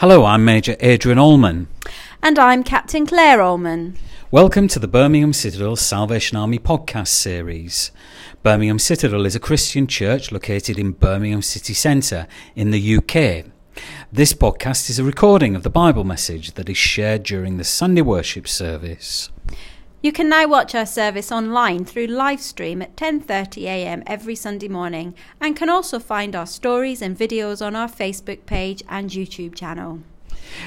Hello, I'm Major Adrian Allman. And I'm Captain Claire Allman. Welcome to the Birmingham Citadel Salvation Army podcast series. Birmingham Citadel is a Christian church located in Birmingham city centre in the UK. This podcast is a recording of the Bible message that is shared during the Sunday worship service. You can now watch our service online through live stream at 10:30 a.m. every Sunday morning and can also find our stories and videos on our Facebook page and YouTube channel.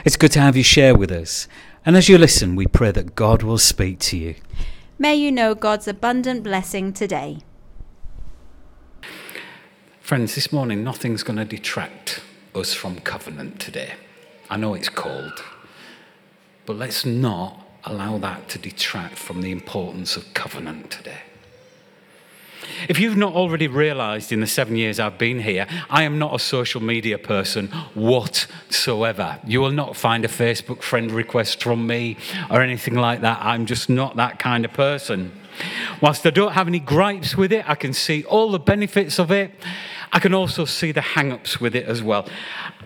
It's good to have you share with us. And as you listen, we pray that God will speak to you. May you know God's abundant blessing today. Friends, this morning nothing's going to detract us from covenant today. I know it's cold, but let's not allow that to detract from the importance of covenant today. If you've not already realized in the seven years I've been here, I am not a social media person whatsoever. You will not find a Facebook friend request from me or anything like that. I'm just not that kind of person. Whilst I don't have any gripes with it, I can see all the benefits of it. I can also see the hang ups with it as well.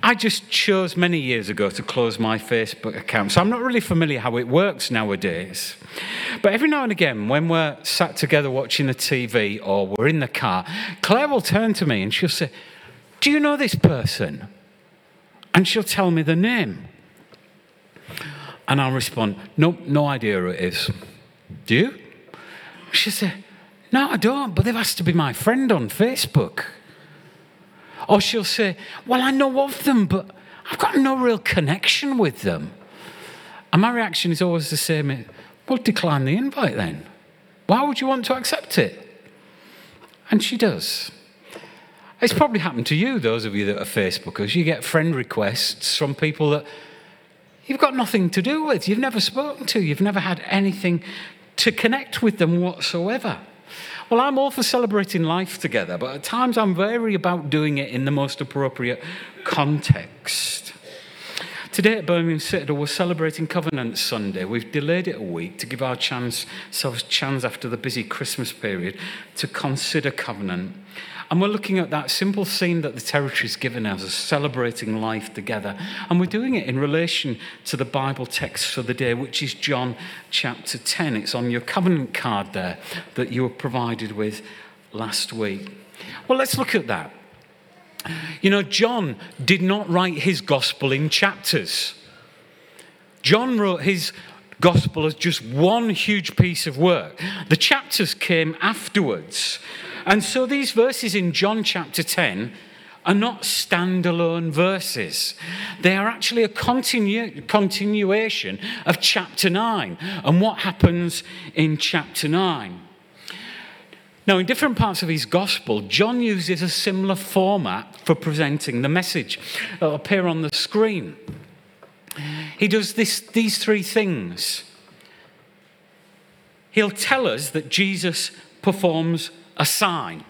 I just chose many years ago to close my Facebook account, so I'm not really familiar how it works nowadays. But every now and again, when we're sat together watching the TV or we're in the car, Claire will turn to me and she'll say, Do you know this person? And she'll tell me the name. And I'll respond, No, no idea who it is. Do you? She'll say, No, I don't, but they've asked to be my friend on Facebook. Or she'll say, Well, I know of them, but I've got no real connection with them. And my reaction is always the same Well, decline the invite then. Why would you want to accept it? And she does. It's probably happened to you, those of you that are Facebookers. You get friend requests from people that you've got nothing to do with, you've never spoken to, you've never had anything to connect with them whatsoever. Well, I'm all for celebrating life together, but at times I'm wary about doing it in the most appropriate context. Today at Birmingham Citadel, we're celebrating Covenant Sunday. We've delayed it a week to give our chance, selves chance after the busy Christmas period to consider covenant. And we're looking at that simple scene that the territory's given us, celebrating life together. And we're doing it in relation to the Bible text for the day, which is John chapter 10. It's on your covenant card there that you were provided with last week. Well, let's look at that. You know, John did not write his gospel in chapters. John wrote his gospel as just one huge piece of work. The chapters came afterwards. And so these verses in John chapter 10 are not standalone verses. They are actually a continu- continuation of chapter 9 and what happens in chapter 9. Now, in different parts of his gospel, John uses a similar format for presenting the message. It'll appear on the screen. He does this, these three things. He'll tell us that Jesus performs a sign.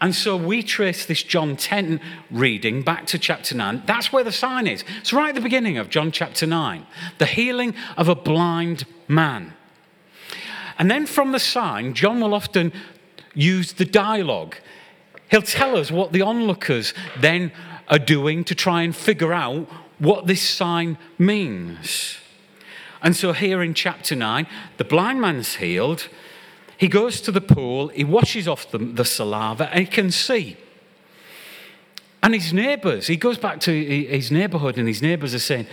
And so we trace this John 10 reading back to chapter 9. That's where the sign is. It's right at the beginning of John chapter 9 the healing of a blind man. And then from the sign, John will often use the dialogue. He'll tell us what the onlookers then are doing to try and figure out what this sign means. And so here in chapter 9, the blind man's healed. He goes to the pool, he washes off the, the saliva, and he can see. And his neighbours, he goes back to his neighbourhood, and his neighbours are saying,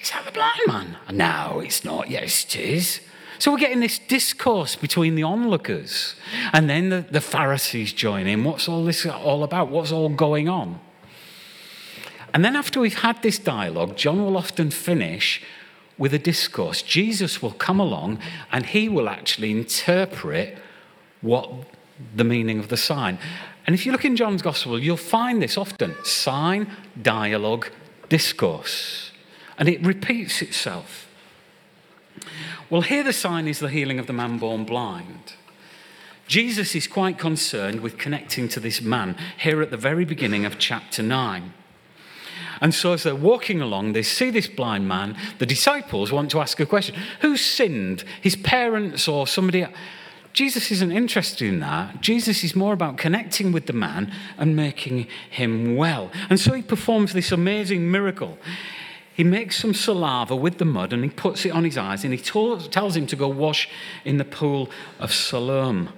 Is that the blind man? No, it's not. Yes, it is. So we're getting this discourse between the onlookers. And then the, the Pharisees join in. What's all this all about? What's all going on? And then after we've had this dialogue, John will often finish with a discourse. Jesus will come along and he will actually interpret what the meaning of the sign. And if you look in John's gospel, you'll find this often sign, dialogue, discourse. And it repeats itself. Well, here the sign is the healing of the man born blind. Jesus is quite concerned with connecting to this man here at the very beginning of chapter 9. And so, as they're walking along, they see this blind man. The disciples want to ask a question Who sinned? His parents or somebody? Jesus isn't interested in that. Jesus is more about connecting with the man and making him well. And so he performs this amazing miracle. He makes some saliva with the mud and he puts it on his eyes and he tells him to go wash in the pool of Siloam.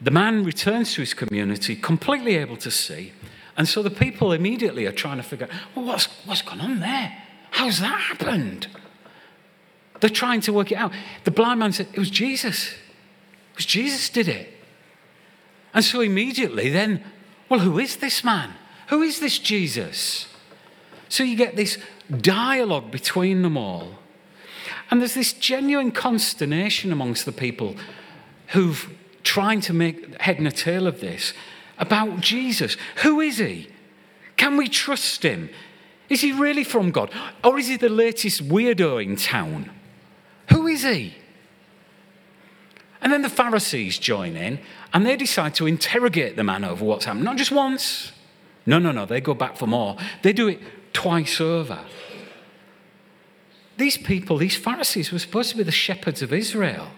The man returns to his community completely able to see. And so the people immediately are trying to figure out, well, what's, what's gone on there? How's that happened? They're trying to work it out. The blind man said, it was Jesus. Because Jesus did it. And so immediately then, well, who is this man? Who is this Jesus? So you get this dialogue between them all. And there's this genuine consternation amongst the people who've trying to make head and tail of this about Jesus. Who is he? Can we trust him? Is he really from God? Or is he the latest weirdo in town? Who is he? And then the Pharisees join in and they decide to interrogate the man over what's happened. Not just once. No, no, no. They go back for more. They do it twice over. These people, these Pharisees, were supposed to be the shepherds of Israel.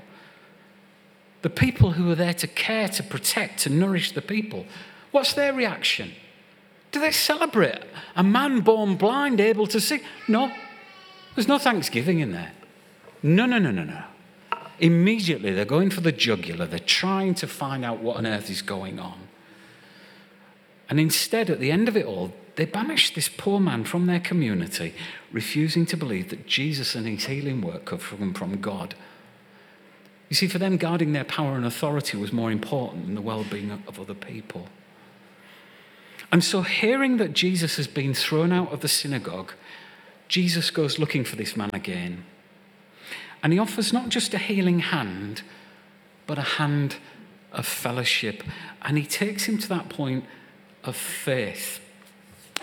The people who were there to care, to protect, to nourish the people. What's their reaction? Do they celebrate a man born blind able to see? No. There's no thanksgiving in there. No, no, no, no, no. Immediately, they're going for the jugular. They're trying to find out what on earth is going on. And instead, at the end of it all, they banish this poor man from their community, refusing to believe that Jesus and his healing work come from God. You see, for them, guarding their power and authority was more important than the well being of other people. And so, hearing that Jesus has been thrown out of the synagogue, Jesus goes looking for this man again. And he offers not just a healing hand, but a hand of fellowship. And he takes him to that point of faith.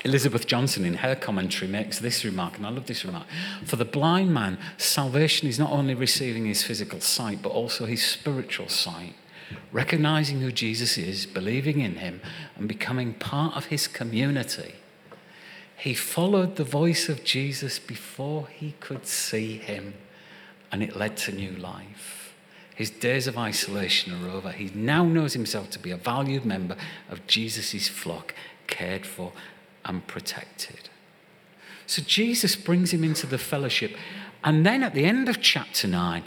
Elizabeth Johnson, in her commentary, makes this remark, and I love this remark. For the blind man, salvation is not only receiving his physical sight, but also his spiritual sight. Recognizing who Jesus is, believing in him, and becoming part of his community. He followed the voice of Jesus before he could see him and it led to new life. His days of isolation are over. He now knows himself to be a valued member of Jesus' flock, cared for and protected. So Jesus brings him into the fellowship. And then at the end of chapter 9,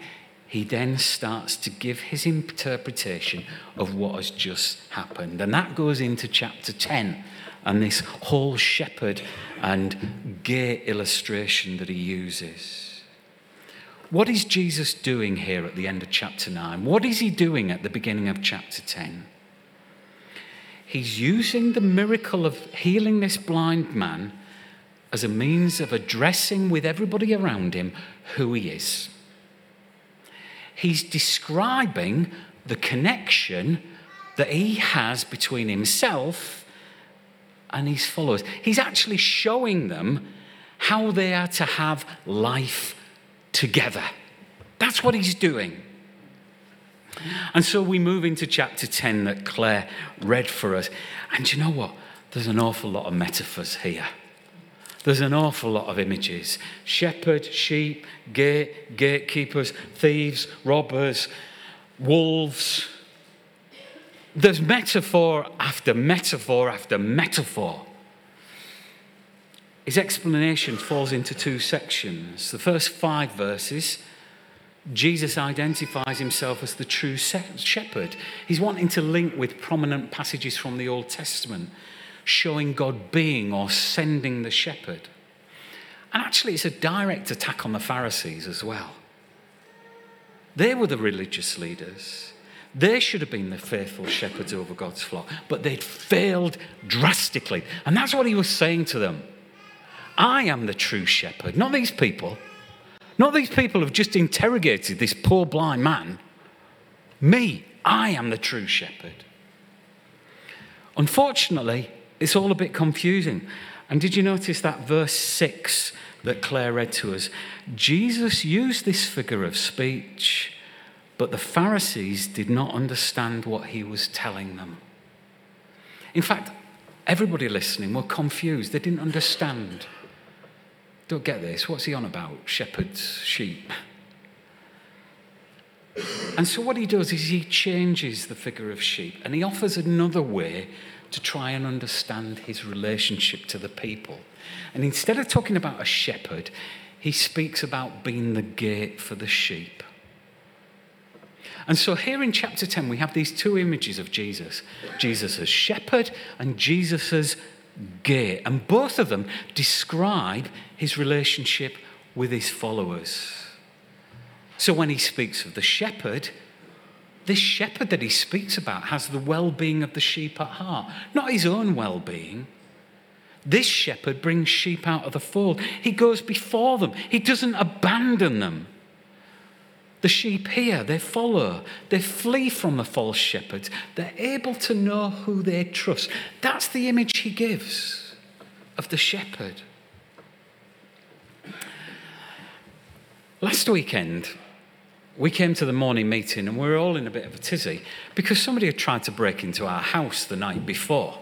he then starts to give his interpretation of what has just happened. And that goes into chapter 10 and this whole shepherd and gate illustration that he uses. What is Jesus doing here at the end of chapter 9? What is he doing at the beginning of chapter 10? He's using the miracle of healing this blind man as a means of addressing with everybody around him who he is. He's describing the connection that he has between himself and his followers. He's actually showing them how they are to have life together. That's what he's doing. And so we move into chapter 10 that Claire read for us. And you know what? There's an awful lot of metaphors here. There's an awful lot of images shepherd, sheep, gate, gatekeepers, thieves, robbers, wolves. There's metaphor after metaphor after metaphor. His explanation falls into two sections. The first five verses, Jesus identifies himself as the true shepherd. He's wanting to link with prominent passages from the Old Testament, showing God being or sending the shepherd. And actually, it's a direct attack on the Pharisees as well. They were the religious leaders. They should have been the faithful shepherds over God's flock, but they'd failed drastically. And that's what he was saying to them. I am the true shepherd, not these people. Not these people who've just interrogated this poor blind man. Me, I am the true shepherd. Unfortunately, it's all a bit confusing. And did you notice that verse 6 that Claire read to us? Jesus used this figure of speech, but the Pharisees did not understand what he was telling them. In fact, everybody listening were confused, they didn't understand. Don't get this. What's he on about? Shepherds, sheep. And so, what he does is he changes the figure of sheep and he offers another way to try and understand his relationship to the people. And instead of talking about a shepherd, he speaks about being the gate for the sheep. And so, here in chapter 10, we have these two images of Jesus Jesus as shepherd and Jesus as gate. And both of them describe his relationship with his followers. So when he speaks of the shepherd, this shepherd that he speaks about has the well being of the sheep at heart, not his own well being. This shepherd brings sheep out of the fold. He goes before them, he doesn't abandon them. The sheep hear, they follow, they flee from the false shepherds. They're able to know who they trust. That's the image he gives of the shepherd. Last weekend, we came to the morning meeting and we were all in a bit of a tizzy because somebody had tried to break into our house the night before.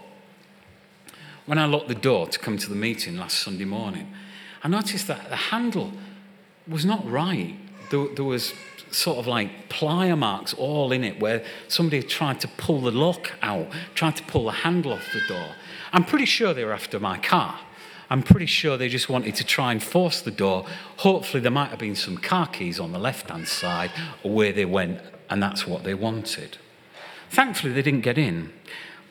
When I locked the door to come to the meeting last Sunday morning, I noticed that the handle was not right. There, there was sort of like plier marks all in it where somebody had tried to pull the lock out, tried to pull the handle off the door. I'm pretty sure they were after my car. I'm pretty sure they just wanted to try and force the door. Hopefully, there might have been some car keys on the left hand side where they went, and that's what they wanted. Thankfully, they didn't get in,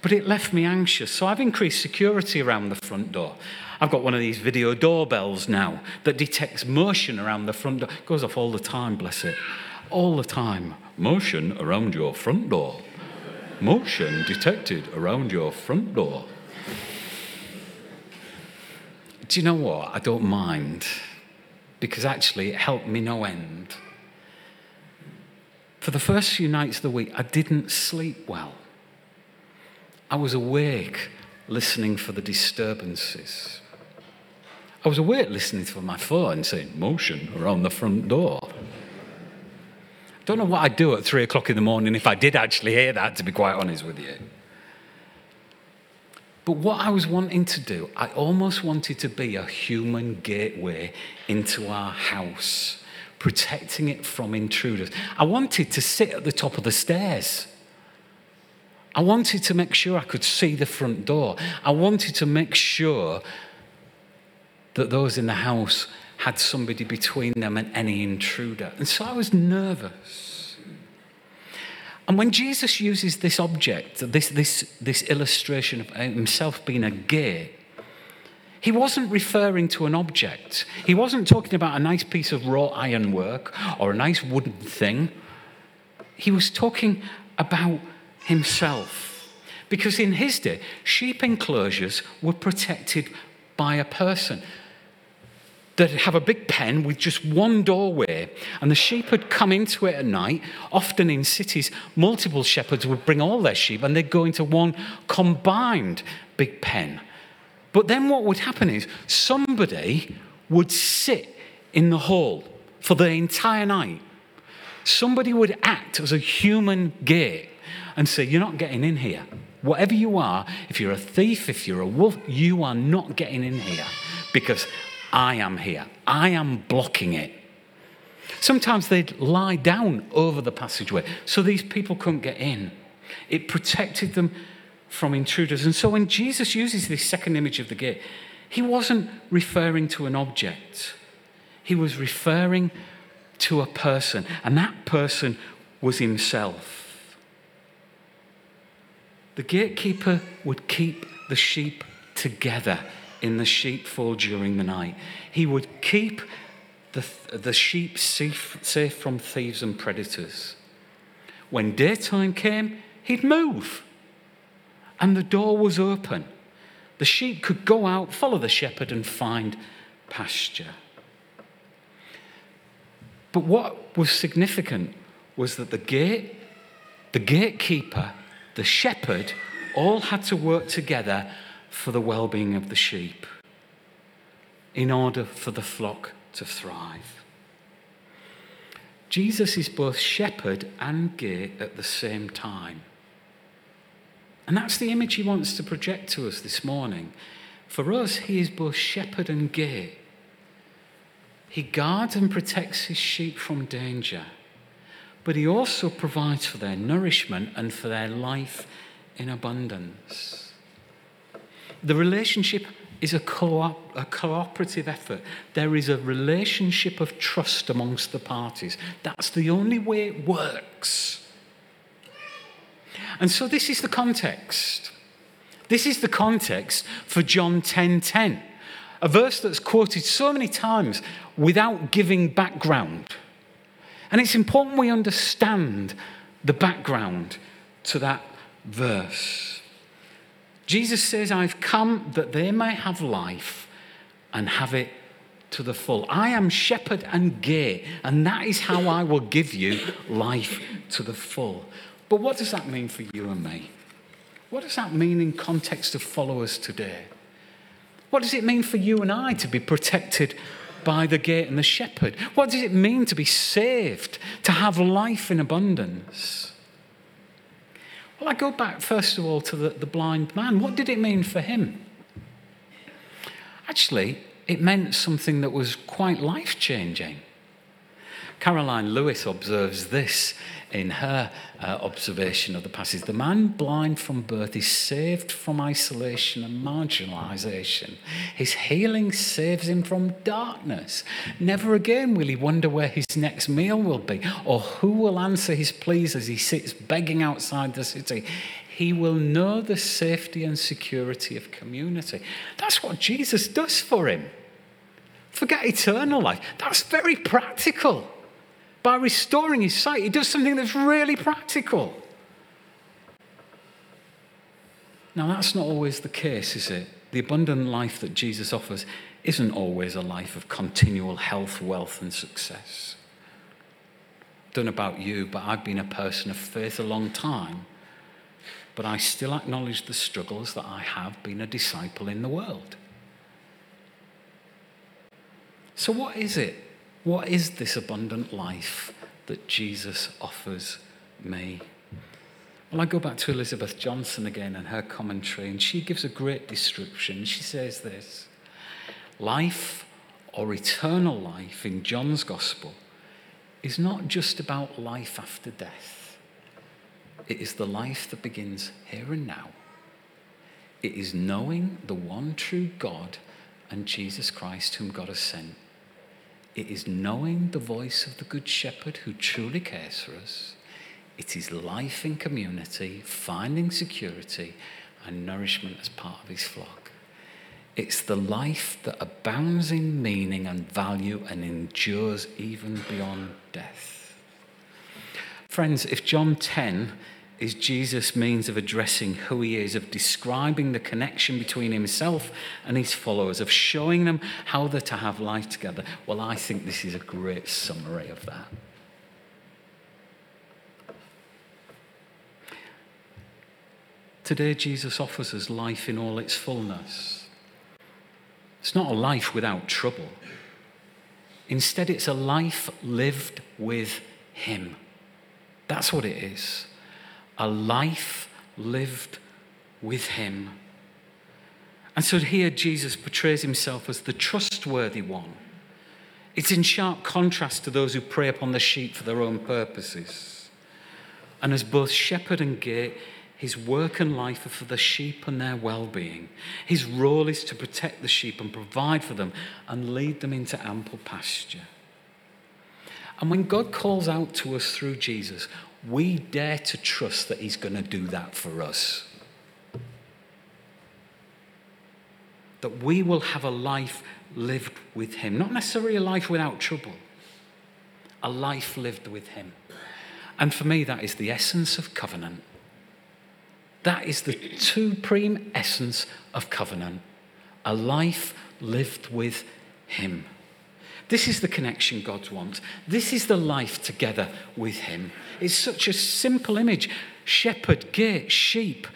but it left me anxious. So I've increased security around the front door. I've got one of these video doorbells now that detects motion around the front door. It goes off all the time, bless it. All the time. Motion around your front door. Motion detected around your front door do you know what? I don't mind because actually it helped me no end. For the first few nights of the week, I didn't sleep well. I was awake listening for the disturbances. I was awake listening for my phone saying, motion around the front door. I don't know what I'd do at three o'clock in the morning if I did actually hear that, to be quite honest with you. But what I was wanting to do, I almost wanted to be a human gateway into our house, protecting it from intruders. I wanted to sit at the top of the stairs. I wanted to make sure I could see the front door. I wanted to make sure that those in the house had somebody between them and any intruder. And so I was nervous. And when Jesus uses this object, this, this, this illustration of himself being a gate, he wasn't referring to an object. He wasn't talking about a nice piece of wrought ironwork or a nice wooden thing. He was talking about himself. Because in his day, sheep enclosures were protected by a person that have a big pen with just one doorway, and the sheep would come into it at night. Often in cities, multiple shepherds would bring all their sheep and they'd go into one combined big pen. But then what would happen is somebody would sit in the hall for the entire night. Somebody would act as a human gate and say, You're not getting in here. Whatever you are, if you're a thief, if you're a wolf, you are not getting in here because I am here. I am blocking it. Sometimes they'd lie down over the passageway so these people couldn't get in. It protected them from intruders. And so when Jesus uses this second image of the gate, he wasn't referring to an object, he was referring to a person, and that person was himself. The gatekeeper would keep the sheep together in the sheepfold during the night. He would keep the, the sheep safe, safe from thieves and predators. When daytime came, he'd move, and the door was open. The sheep could go out, follow the shepherd, and find pasture. But what was significant was that the gate, the gatekeeper, the shepherd, all had to work together for the well being of the sheep, in order for the flock to thrive. Jesus is both shepherd and gate at the same time. And that's the image he wants to project to us this morning. For us, he is both shepherd and gate. He guards and protects his sheep from danger, but He also provides for their nourishment and for their life in abundance. The relationship is a, co- a cooperative effort. There is a relationship of trust amongst the parties. That's the only way it works. And so this is the context. This is the context for John 10:10. 10, 10, a verse that's quoted so many times without giving background. And it's important we understand the background to that verse. Jesus says, I've come that they may have life and have it to the full. I am shepherd and gate, and that is how I will give you life to the full. But what does that mean for you and me? What does that mean in context of followers today? What does it mean for you and I to be protected by the gate and the shepherd? What does it mean to be saved, to have life in abundance? Well, I go back first of all to the, the blind man. What did it mean for him? Actually, it meant something that was quite life changing. Karoline Lewis observes this in her uh, observation of the passage. The man blind from birth is saved from isolation and marginalization. His healing saves him from darkness. Never again will he wonder where his next meal will be or who will answer his pleas as he sits begging outside the city. He will know the safety and security of community. That's what Jesus does for him. Forget eternal life. That's very practical. By restoring his sight, he does something that's really practical. Now, that's not always the case, is it? The abundant life that Jesus offers isn't always a life of continual health, wealth, and success. Don't know about you, but I've been a person of faith a long time. But I still acknowledge the struggles that I have been a disciple in the world. So, what is it what is this abundant life that Jesus offers me? Well, I go back to Elizabeth Johnson again and her commentary, and she gives a great description. She says this Life or eternal life in John's Gospel is not just about life after death, it is the life that begins here and now. It is knowing the one true God and Jesus Christ, whom God has sent it is knowing the voice of the Good Shepherd who truly cares for us. It is life in community, finding security and nourishment as part of his flock. It's the life that abounds in meaning and value and endures even beyond death. Friends, if John 10 is Jesus' means of addressing who he is, of describing the connection between himself and his followers, of showing them how they're to have life together. Well, I think this is a great summary of that. Today, Jesus offers us life in all its fullness. It's not a life without trouble. Instead, it's a life lived with Him. That's what it is a life lived with Him. And so here Jesus portrays himself as the trustworthy one. It's in sharp contrast to those who prey upon the sheep for their own purposes. And as both shepherd and gate, his work and life are for the sheep and their well being. His role is to protect the sheep and provide for them and lead them into ample pasture. And when God calls out to us through Jesus, we dare to trust that He's going to do that for us. That we will have a life lived with Him. Not necessarily a life without trouble, a life lived with Him. And for me, that is the essence of covenant. That is the supreme essence of covenant a life lived with Him. This is the connection God wants. This is the life together with Him. It's such a simple image shepherd, gate, sheep,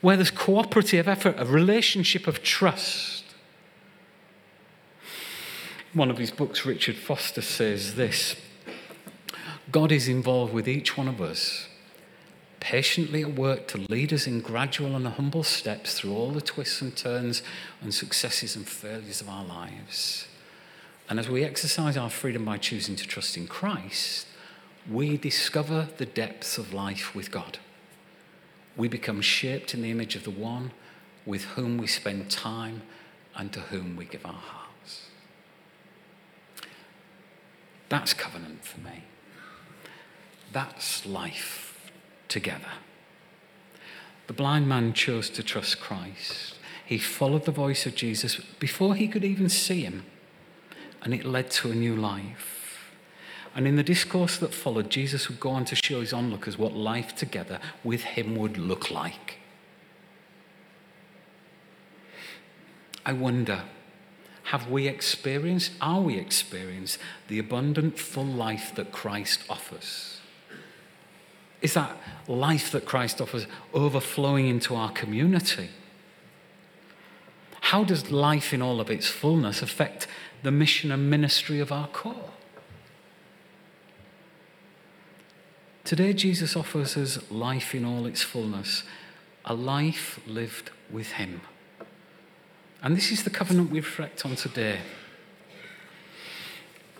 where there's cooperative effort, a relationship of trust. One of his books, Richard Foster says this God is involved with each one of us, patiently at work to lead us in gradual and humble steps through all the twists and turns and successes and failures of our lives. And as we exercise our freedom by choosing to trust in Christ, we discover the depths of life with God. We become shaped in the image of the one with whom we spend time and to whom we give our hearts. That's covenant for me. That's life together. The blind man chose to trust Christ. He followed the voice of Jesus before he could even see him, and it led to a new life. And in the discourse that followed, Jesus would go on to show his onlookers what life together with him would look like. I wonder have we experienced, are we experienced the abundant, full life that Christ offers? Is that life that Christ offers overflowing into our community? How does life in all of its fullness affect the mission and ministry of our corps? Today, Jesus offers us life in all its fullness, a life lived with Him. And this is the covenant we reflect on today.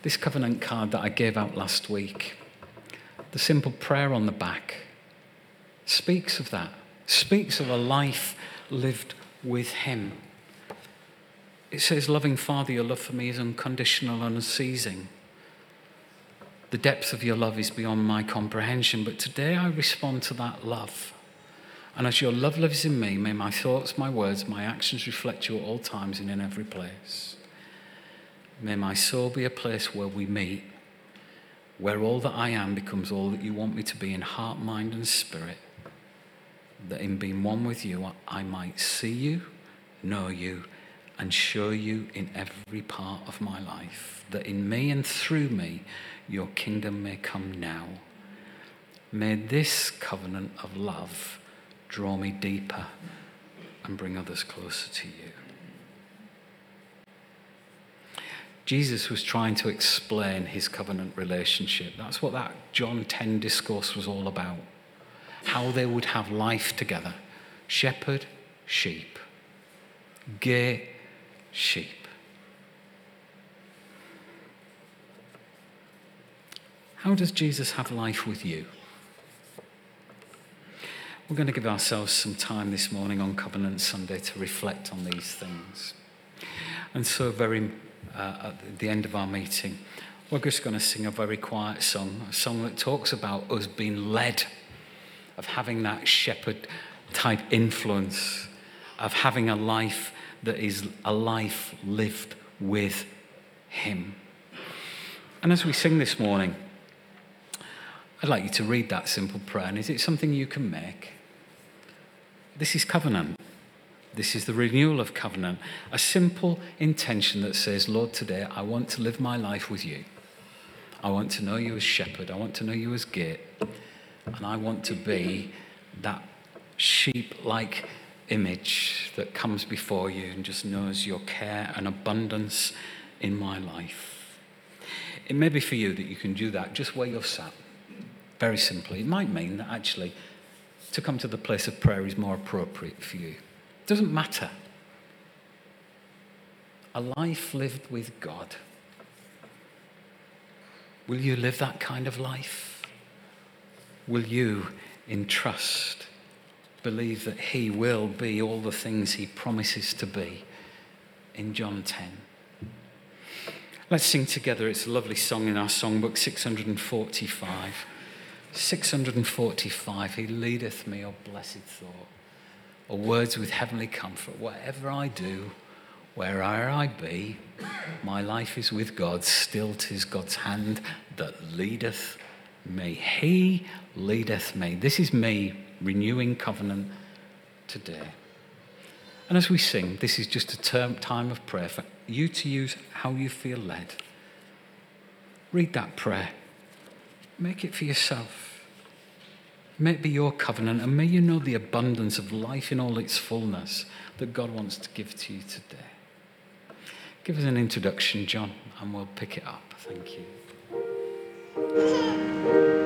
This covenant card that I gave out last week, the simple prayer on the back, speaks of that, speaks of a life lived with Him. It says, Loving Father, your love for me is unconditional and unceasing. The depth of your love is beyond my comprehension, but today I respond to that love. And as your love lives in me, may my thoughts, my words, my actions reflect you at all times and in every place. May my soul be a place where we meet, where all that I am becomes all that you want me to be in heart, mind, and spirit. That in being one with you, I might see you, know you, and show you in every part of my life. That in me and through me, your kingdom may come now. May this covenant of love draw me deeper and bring others closer to you. Jesus was trying to explain his covenant relationship. That's what that John 10 discourse was all about. How they would have life together shepherd, sheep, gay sheep. How does Jesus have life with you? We're going to give ourselves some time this morning on Covenant Sunday to reflect on these things. And so, very uh, at the end of our meeting, we're just going to sing a very quiet song, a song that talks about us being led, of having that shepherd type influence, of having a life that is a life lived with Him. And as we sing this morning, I'd like you to read that simple prayer. And is it something you can make? This is covenant. This is the renewal of covenant. A simple intention that says, Lord, today I want to live my life with you. I want to know you as shepherd. I want to know you as gate. And I want to be that sheep like image that comes before you and just knows your care and abundance in my life. It may be for you that you can do that just where you're sat. Very simply. It might mean that actually to come to the place of prayer is more appropriate for you. It doesn't matter. A life lived with God. Will you live that kind of life? Will you, in trust, believe that He will be all the things He promises to be in John 10? Let's sing together. It's a lovely song in our songbook, 645. 645, He leadeth me, O blessed thought, O words with heavenly comfort. Whatever I do, where'er I be, my life is with God. Still, 'tis God's hand that leadeth me. He leadeth me. This is me renewing covenant today. And as we sing, this is just a term, time of prayer for you to use how you feel led. Read that prayer. Make it for yourself. May it be your covenant, and may you know the abundance of life in all its fullness that God wants to give to you today. Give us an introduction, John, and we'll pick it up. Thank you.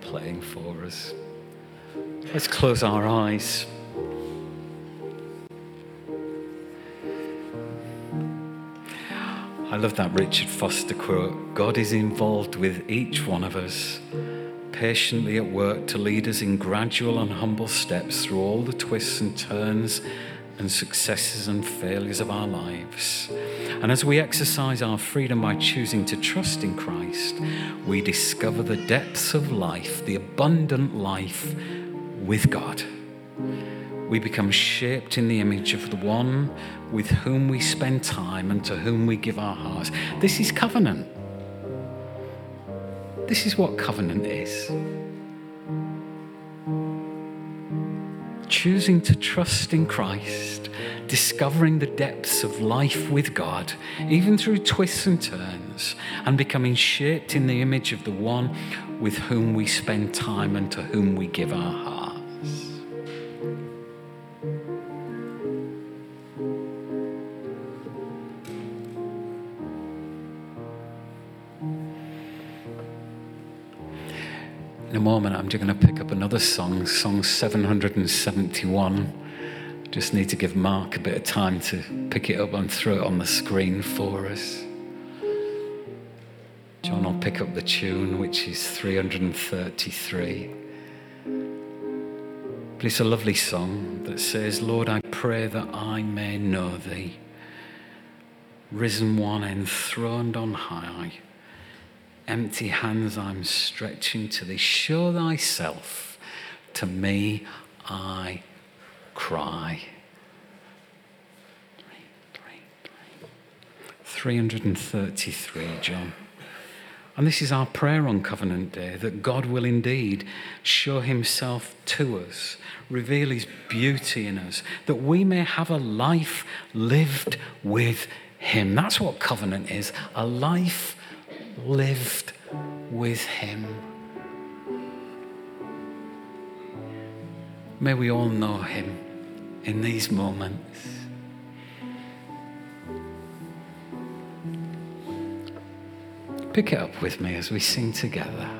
Playing for us. Let's close our eyes. I love that Richard Foster quote God is involved with each one of us, patiently at work to lead us in gradual and humble steps through all the twists and turns and successes and failures of our lives. And as we exercise our freedom by choosing to trust in Christ, we discover the depths of life, the abundant life with God. We become shaped in the image of the one with whom we spend time and to whom we give our hearts. This is covenant. This is what covenant is. choosing to trust in Christ, discovering the depths of life with God, even through twists and turns, and becoming shaped in the image of the one with whom we spend time and to whom we give our hearts. In a moment, I'm just going to pick up another song, song 771. Just need to give Mark a bit of time to pick it up and throw it on the screen for us. John will pick up the tune, which is 333. But it's a lovely song that says, Lord, I pray that I may know thee, risen one enthroned on high empty hands I'm stretching to thee. Show thyself to me, I cry. 333, John. And this is our prayer on Covenant Day that God will indeed show himself to us, reveal his beauty in us, that we may have a life lived with him. That's what covenant is a life lived with Him. May we all know Him in these moments. Pick it up with me as we sing together.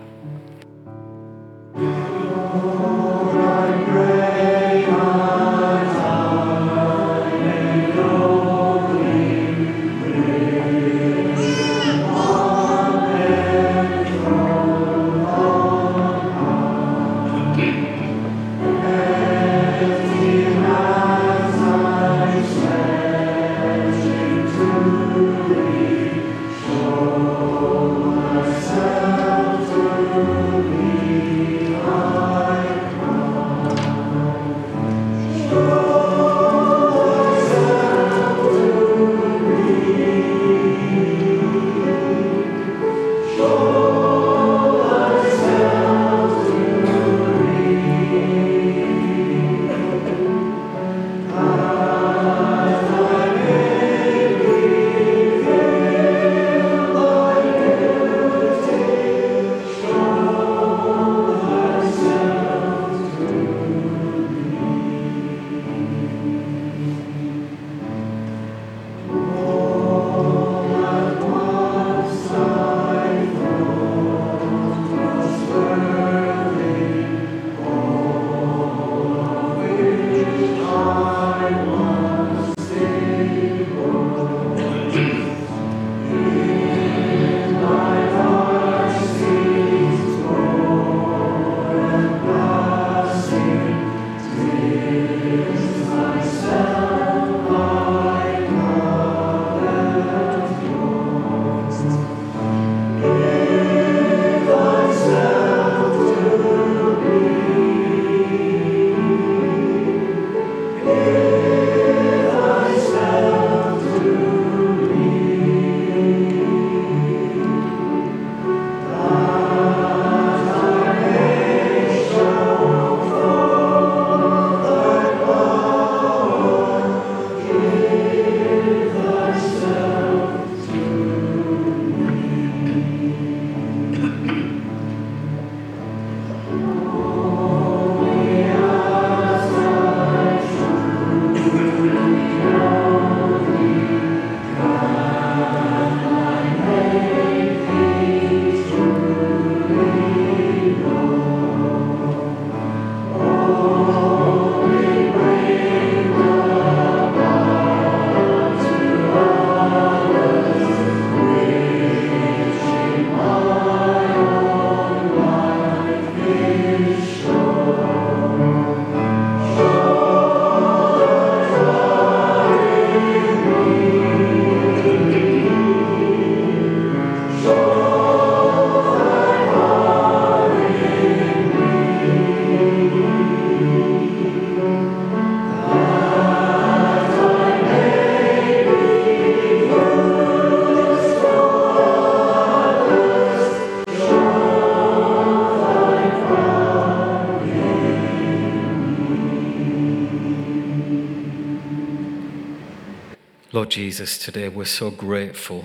Jesus, today we're so grateful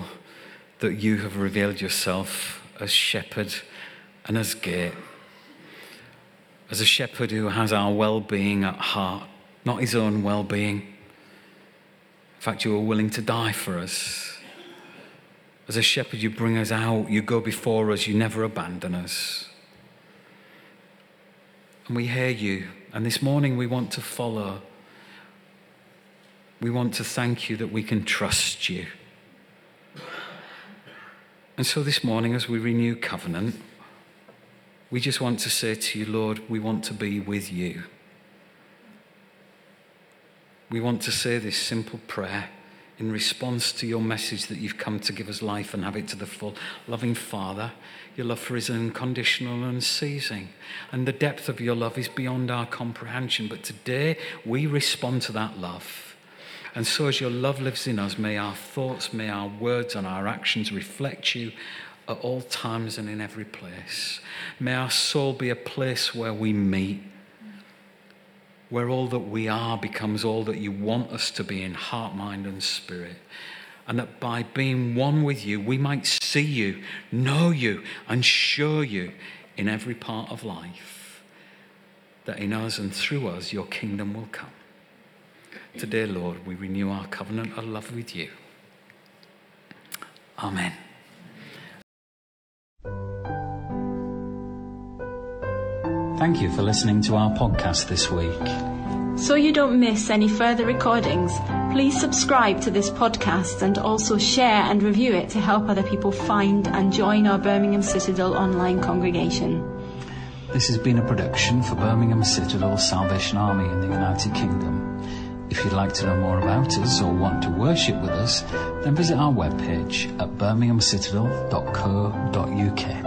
that you have revealed yourself as shepherd and as gate. As a shepherd who has our well being at heart, not his own well being. In fact, you are willing to die for us. As a shepherd, you bring us out, you go before us, you never abandon us. And we hear you, and this morning we want to follow. We want to thank you that we can trust you. And so this morning, as we renew covenant, we just want to say to you, Lord, we want to be with you. We want to say this simple prayer in response to your message that you've come to give us life and have it to the full. Loving Father, your love for us is unconditional and unceasing. And the depth of your love is beyond our comprehension. But today we respond to that love. And so, as your love lives in us, may our thoughts, may our words, and our actions reflect you at all times and in every place. May our soul be a place where we meet, where all that we are becomes all that you want us to be in heart, mind, and spirit. And that by being one with you, we might see you, know you, and show you in every part of life that in us and through us your kingdom will come. Today, Lord, we renew our covenant of love with you. Amen. Thank you for listening to our podcast this week. So you don't miss any further recordings, please subscribe to this podcast and also share and review it to help other people find and join our Birmingham Citadel online congregation. This has been a production for Birmingham Citadel Salvation Army in the United Kingdom. If you'd like to know more about us or want to worship with us, then visit our webpage at birminghamcitadel.co.uk.